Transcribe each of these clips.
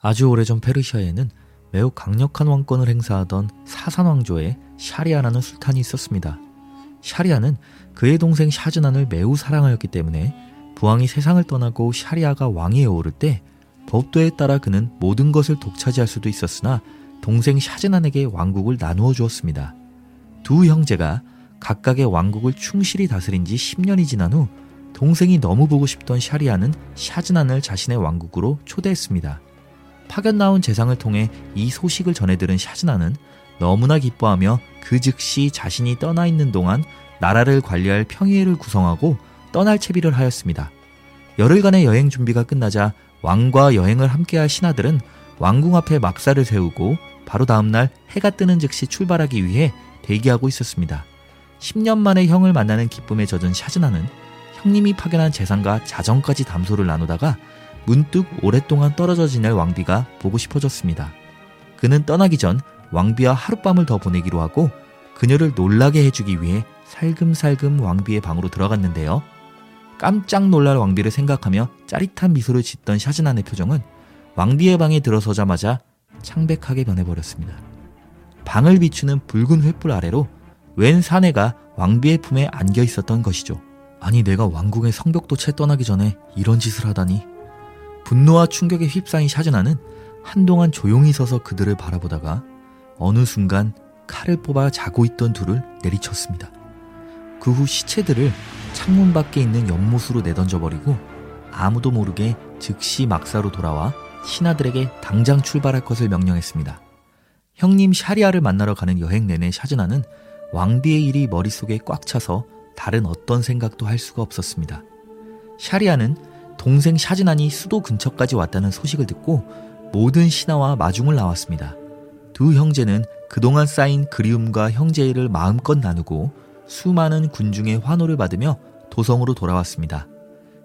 아주 오래전 페르시아에는 매우 강력한 왕권을 행사하던 사산 왕조의 샤리아라는 술탄이 있었습니다. 샤리아는 그의 동생 샤즈난을 매우 사랑하였기 때문에 부왕이 세상을 떠나고 샤리아가 왕위에 오를 때 법도에 따라 그는 모든 것을 독차지할 수도 있었으나 동생 샤즈난에게 왕국을 나누어 주었습니다. 두 형제가 각각의 왕국을 충실히 다스린 지 10년이 지난 후 동생이 너무 보고 싶던 샤리아는 샤즈난을 자신의 왕국으로 초대했습니다. 파견 나온 재상을 통해 이 소식을 전해 들은 샤즈나는 너무나 기뻐하며 그 즉시 자신이 떠나 있는 동안 나라를 관리할 평의회를 구성하고 떠날 채비를 하였습니다. 열흘간의 여행 준비가 끝나자 왕과 여행을 함께할 신하들은 왕궁 앞에 막사를 세우고 바로 다음날 해가 뜨는 즉시 출발하기 위해 대기하고 있었습니다. 10년 만에 형을 만나는 기쁨에 젖은 샤즈나는 형님이 파견한 재상과 자정까지 담소를 나누다가 문득 오랫동안 떨어져 지낼 왕비가 보고 싶어졌습니다. 그는 떠나기 전 왕비와 하룻밤을 더 보내기로 하고 그녀를 놀라게 해주기 위해 살금살금 왕비의 방으로 들어갔는데요. 깜짝 놀랄 왕비를 생각하며 짜릿한 미소를 짓던 샤즈난의 표정은 왕비의 방에 들어서자마자 창백하게 변해버렸습니다. 방을 비추는 붉은 횃불 아래로 웬 사내가 왕비의 품에 안겨 있었던 것이죠. 아니 내가 왕궁의 성벽도 채 떠나기 전에 이런 짓을 하다니. 분노와 충격에 휩싸인 샤즈나는 한동안 조용히 서서 그들을 바라보다가 어느 순간 칼을 뽑아 자고 있던 둘을 내리쳤습니다. 그 후 시체들을 창문 밖에 있는 연못으로 내던져버리고 아무도 모르게 즉시 막사로 돌아와 신하들에게 당장 출발할 것을 명령했습니다. 형님 샤리아를 만나러 가는 여행 내내 샤즈나는 왕비의 일이 머릿속에 꽉 차서 다른 어떤 생각도 할 수가 없었습니다. 샤리아는 동생 샤즈난이 수도 근처까지 왔다는 소식을 듣고 모든 신하와 마중을 나왔습니다. 두 형제는 그동안 쌓인 그리움과 형제의를 마음껏 나누고 수많은 군중의 환호를 받으며 도성으로 돌아왔습니다.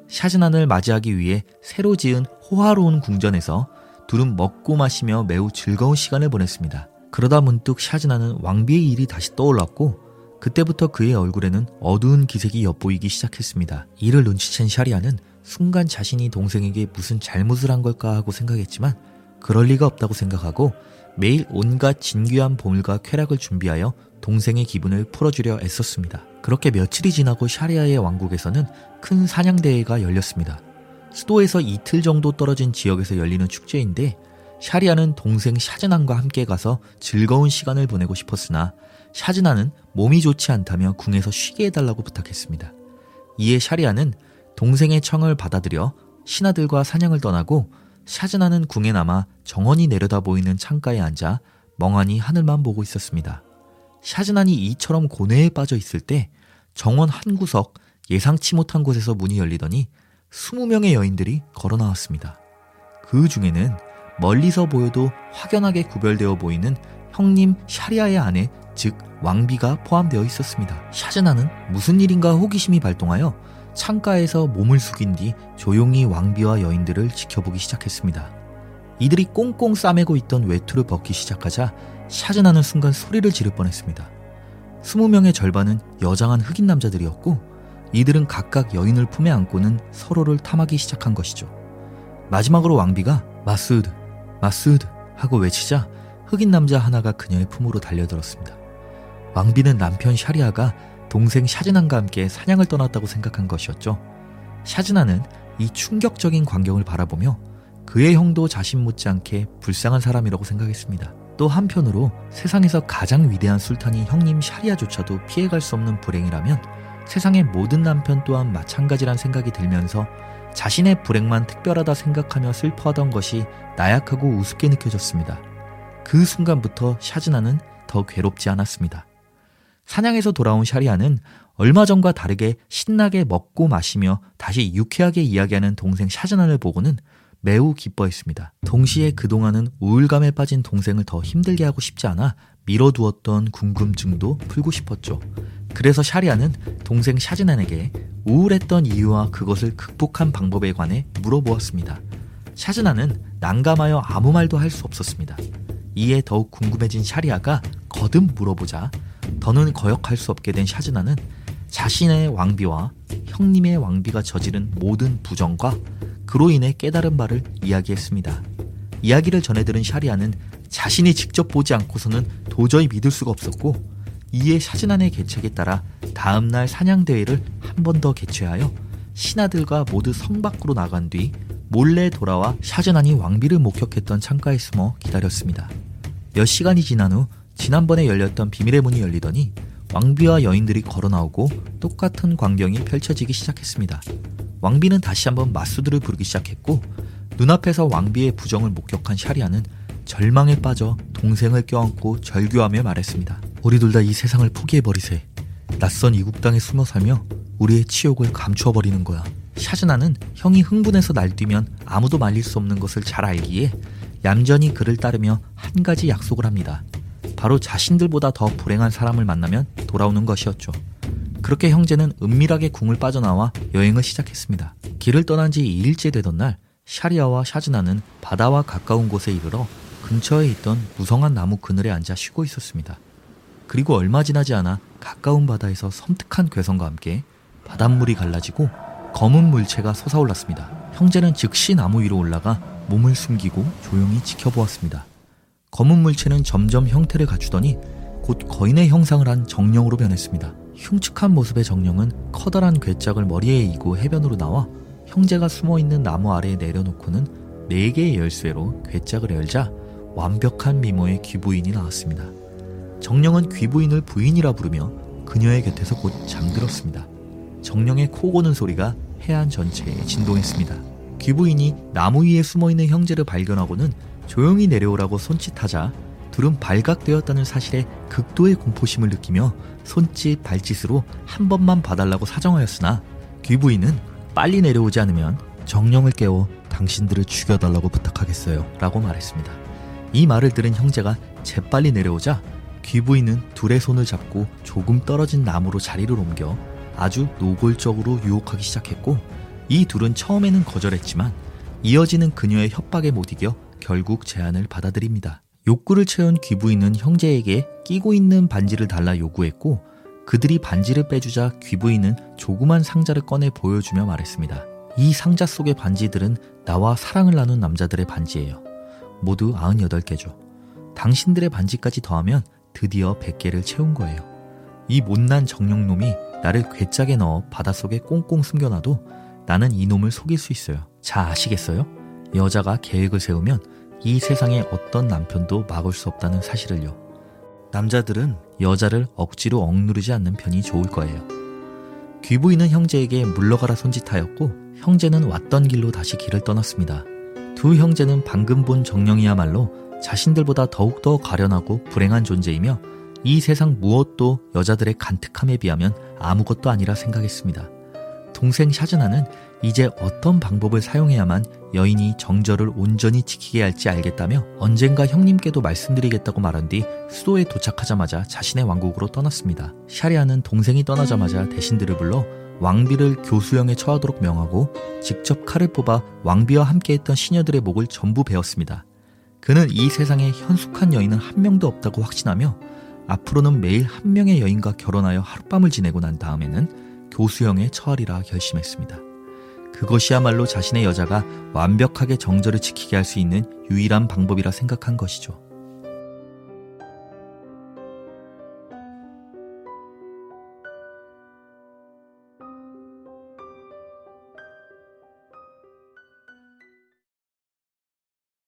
샤즈난을 맞이하기 위해 새로 지은 호화로운 궁전에서 둘은 먹고 마시며 매우 즐거운 시간을 보냈습니다. 그러다 문득 샤즈난은 왕비의 일이 다시 떠올랐고 그때부터 그의 얼굴에는 어두운 기색이 엿보이기 시작했습니다. 이를 눈치챈 샤리아는 순간 자신이 동생에게 무슨 잘못을 한 걸까 하고 생각했지만 그럴 리가 없다고 생각하고 매일 온갖 진귀한 보물과 쾌락을 준비하여 동생의 기분을 풀어주려 애썼습니다. 그렇게 며칠이 지나고 샤리아의 왕국에서는 큰 사냥대회가 열렸습니다. 수도에서 이틀 정도 떨어진 지역에서 열리는 축제인데 샤리아는 동생 샤즈난과 함께 가서 즐거운 시간을 보내고 싶었으나 샤즈난은 몸이 좋지 않다며 궁에서 쉬게 해달라고 부탁했습니다. 이에 샤리아는 동생의 청을 받아들여 신하들과 사냥을 떠나고 샤즈나는 궁에 남아 정원이 내려다 보이는 창가에 앉아 멍하니 하늘만 보고 있었습니다. 샤즈난이 이처럼 고뇌에 빠져 있을 때 정원 한 구석 예상치 못한 곳에서 문이 열리더니 20명의 여인들이 걸어 나왔습니다. 그 중에는 멀리서 보여도 확연하게 구별되어 보이는 형님 샤리아의 아내, 즉 왕비가 포함되어 있었습니다. 샤즈나는 무슨 일인가 호기심이 발동하여 창가에서 몸을 숙인 뒤 조용히 왕비와 여인들을 지켜보기 시작했습니다. 이들이 꽁꽁 싸매고 있던 외투를 벗기 시작하자 샤즈나는 순간 소리를 지를 뻔했습니다. 스무 명의 절반은 여장한 흑인 남자들이었고 이들은 각각 여인을 품에 안고는 서로를 탐하기 시작한 것이죠. 마지막으로 왕비가 마스우드, 마스우드 하고 외치자 흑인 남자 하나가 그녀의 품으로 달려들었습니다. 왕비는 남편 샤리아가 동생 샤즈난과 함께 사냥을 떠났다고 생각한 것이었죠. 샤즈난은 이 충격적인 광경을 바라보며 그의 형도 자신 못지않게 불쌍한 사람이라고 생각했습니다. 또 한편으로 세상에서 가장 위대한 술탄인 형님 샤리아조차도 피해갈 수 없는 불행이라면 세상의 모든 남편 또한 마찬가지란 생각이 들면서 자신의 불행만 특별하다 생각하며 슬퍼하던 것이 나약하고 우습게 느껴졌습니다. 그 순간부터 샤즈나는 더 괴롭지 않았습니다. 사냥에서 돌아온 샤리아는 얼마 전과 다르게 신나게 먹고 마시며 다시 유쾌하게 이야기하는 동생 샤즈난을 보고는 매우 기뻐했습니다. 동시에 그동안은 우울감에 빠진 동생을 더 힘들게 하고 싶지 않아 미뤄두었던 궁금증도 풀고 싶었죠. 그래서 샤리아는 동생 샤즈난에게 우울했던 이유와 그것을 극복한 방법에 관해 물어보았습니다. 샤즈난은 난감하여 아무 말도 할 수 없었습니다. 이에 더욱 궁금해진 샤리아가 거듭 물어보자 더는 거역할 수 없게 된 샤즈나는 자신의 왕비와 형님의 왕비가 저지른 모든 부정과 그로 인해 깨달은 바를 이야기했습니다. 이야기를 전해들은 샤리아는 자신이 직접 보지 않고서는 도저히 믿을 수가 없었고 이에 샤즈난의 계책에 따라 다음날 사냥대회를 한 번 더 개최하여 신하들과 모두 성 밖으로 나간 뒤 몰래 돌아와 샤즈난이 왕비를 목격했던 창가에 숨어 기다렸습니다. 몇 시간이 지난 후 지난번에 열렸던 비밀의 문이 열리더니 왕비와 여인들이 걸어 나오고 똑같은 광경이 펼쳐지기 시작했습니다. 왕비는 다시 한번 마수들을 부르기 시작했고 눈앞에서 왕비의 부정을 목격한 샤리아는 절망에 빠져 동생을 껴안고 절규하며 말했습니다. 우리 둘 다 이 세상을 포기해버리세. 낯선 이국 땅에 숨어 살며 우리의 치욕을 감추어버리는 거야. 샤즈나는 형이 흥분해서 날뛰면 아무도 말릴 수 없는 것을 잘 알기에 얌전히 그를 따르며 한 가지 약속을 합니다. 바로 자신들보다 더 불행한 사람을 만나면 돌아오는 것이었죠. 그렇게 형제는 은밀하게 궁을 빠져나와 여행을 시작했습니다. 길을 떠난 지 2일째 되던 날 샤리아와 샤즈나는 바다와 가까운 곳에 이르러 근처에 있던 무성한 나무 그늘에 앉아 쉬고 있었습니다. 그리고 얼마 지나지 않아 가까운 바다에서 섬뜩한 괴성과 함께 바닷물이 갈라지고 검은 물체가 솟아올랐습니다. 형제는 즉시 나무 위로 올라가 몸을 숨기고 조용히 지켜보았습니다. 검은 물체는 점점 형태를 갖추더니 곧 거인의 형상을 한 정령으로 변했습니다. 흉측한 모습의 정령은 커다란 괴짝을 머리에 이고 해변으로 나와 형제가 숨어 있는 나무 아래에 내려놓고는 네 개의 열쇠로 괴짝을 열자 완벽한 미모의 귀부인이 나왔습니다. 정령은 귀부인을 부인이라 부르며 그녀의 곁에서 곧 잠들었습니다. 정령의 코 고는 소리가 해안 전체에 진동했습니다. 귀부인이 나무 위에 숨어 있는 형제를 발견하고는 조용히 내려오라고 손짓하자 둘은 발각되었다는 사실에 극도의 공포심을 느끼며 손짓 발짓으로 한 번만 봐달라고 사정하였으나 귀부인은 빨리 내려오지 않으면 정령을 깨워 당신들을 죽여달라고 부탁하겠어요. 라고 말했습니다. 이 말을 들은 형제가 재빨리 내려오자 귀부인은 둘의 손을 잡고 조금 떨어진 나무로 자리를 옮겨 아주 노골적으로 유혹하기 시작했고 이 둘은 처음에는 거절했지만 이어지는 그녀의 협박에 못 이겨 결국 제안을 받아들입니다. 욕구를 채운 귀부인은 형제에게 끼고 있는 반지를 달라 요구했고 그들이 반지를 빼주자 귀부인은 조그만 상자를 꺼내 보여주며 말했습니다. 이 상자 속의 반지들은 나와 사랑을 나눈 남자들의 반지예요. 모두 98개죠. 당신들의 반지까지 더하면 드디어 100개를 채운 거예요. 이 못난 정령놈이 나를 괴짝에 넣어 바닷속에 꽁꽁 숨겨놔도 나는 이놈을 속일 수 있어요. 자, 아시겠어요? 여자가 계획을 세우면 이 세상에 어떤 남편도 막을 수 없다는 사실을요. 남자들은 여자를 억지로 억누르지 않는 편이 좋을 거예요. 귀부인은 형제에게 물러가라 손짓하였고 형제는 왔던 길로 다시 길을 떠났습니다. 두 형제는 방금 본 정령이야말로 자신들보다 더욱더 가련하고 불행한 존재이며 이 세상 무엇도 여자들의 간특함에 비하면 아무것도 아니라 생각했습니다. 동생 샤즈나는 이제 어떤 방법을 사용해야만 여인이 정절을 온전히 지키게 할지 알겠다며 언젠가 형님께도 말씀드리겠다고 말한 뒤 수도에 도착하자마자 자신의 왕국으로 떠났습니다. 샤리아는 동생이 떠나자마자 대신들을 불러 왕비를 교수형에 처하도록 명하고 직접 칼을 뽑아 왕비와 함께했던 시녀들의 목을 전부 베었습니다. 그는 이 세상에 현숙한 여인은 한 명도 없다고 확신하며 앞으로는 매일 한 명의 여인과 결혼하여 하룻밤을 지내고 난 다음에는 교수형에 처하리라 결심했습니다. 그것이야말로 자신의 여자가 완벽하게 정절을 지키게 할 수 있는 유일한 방법이라 생각한 것이죠.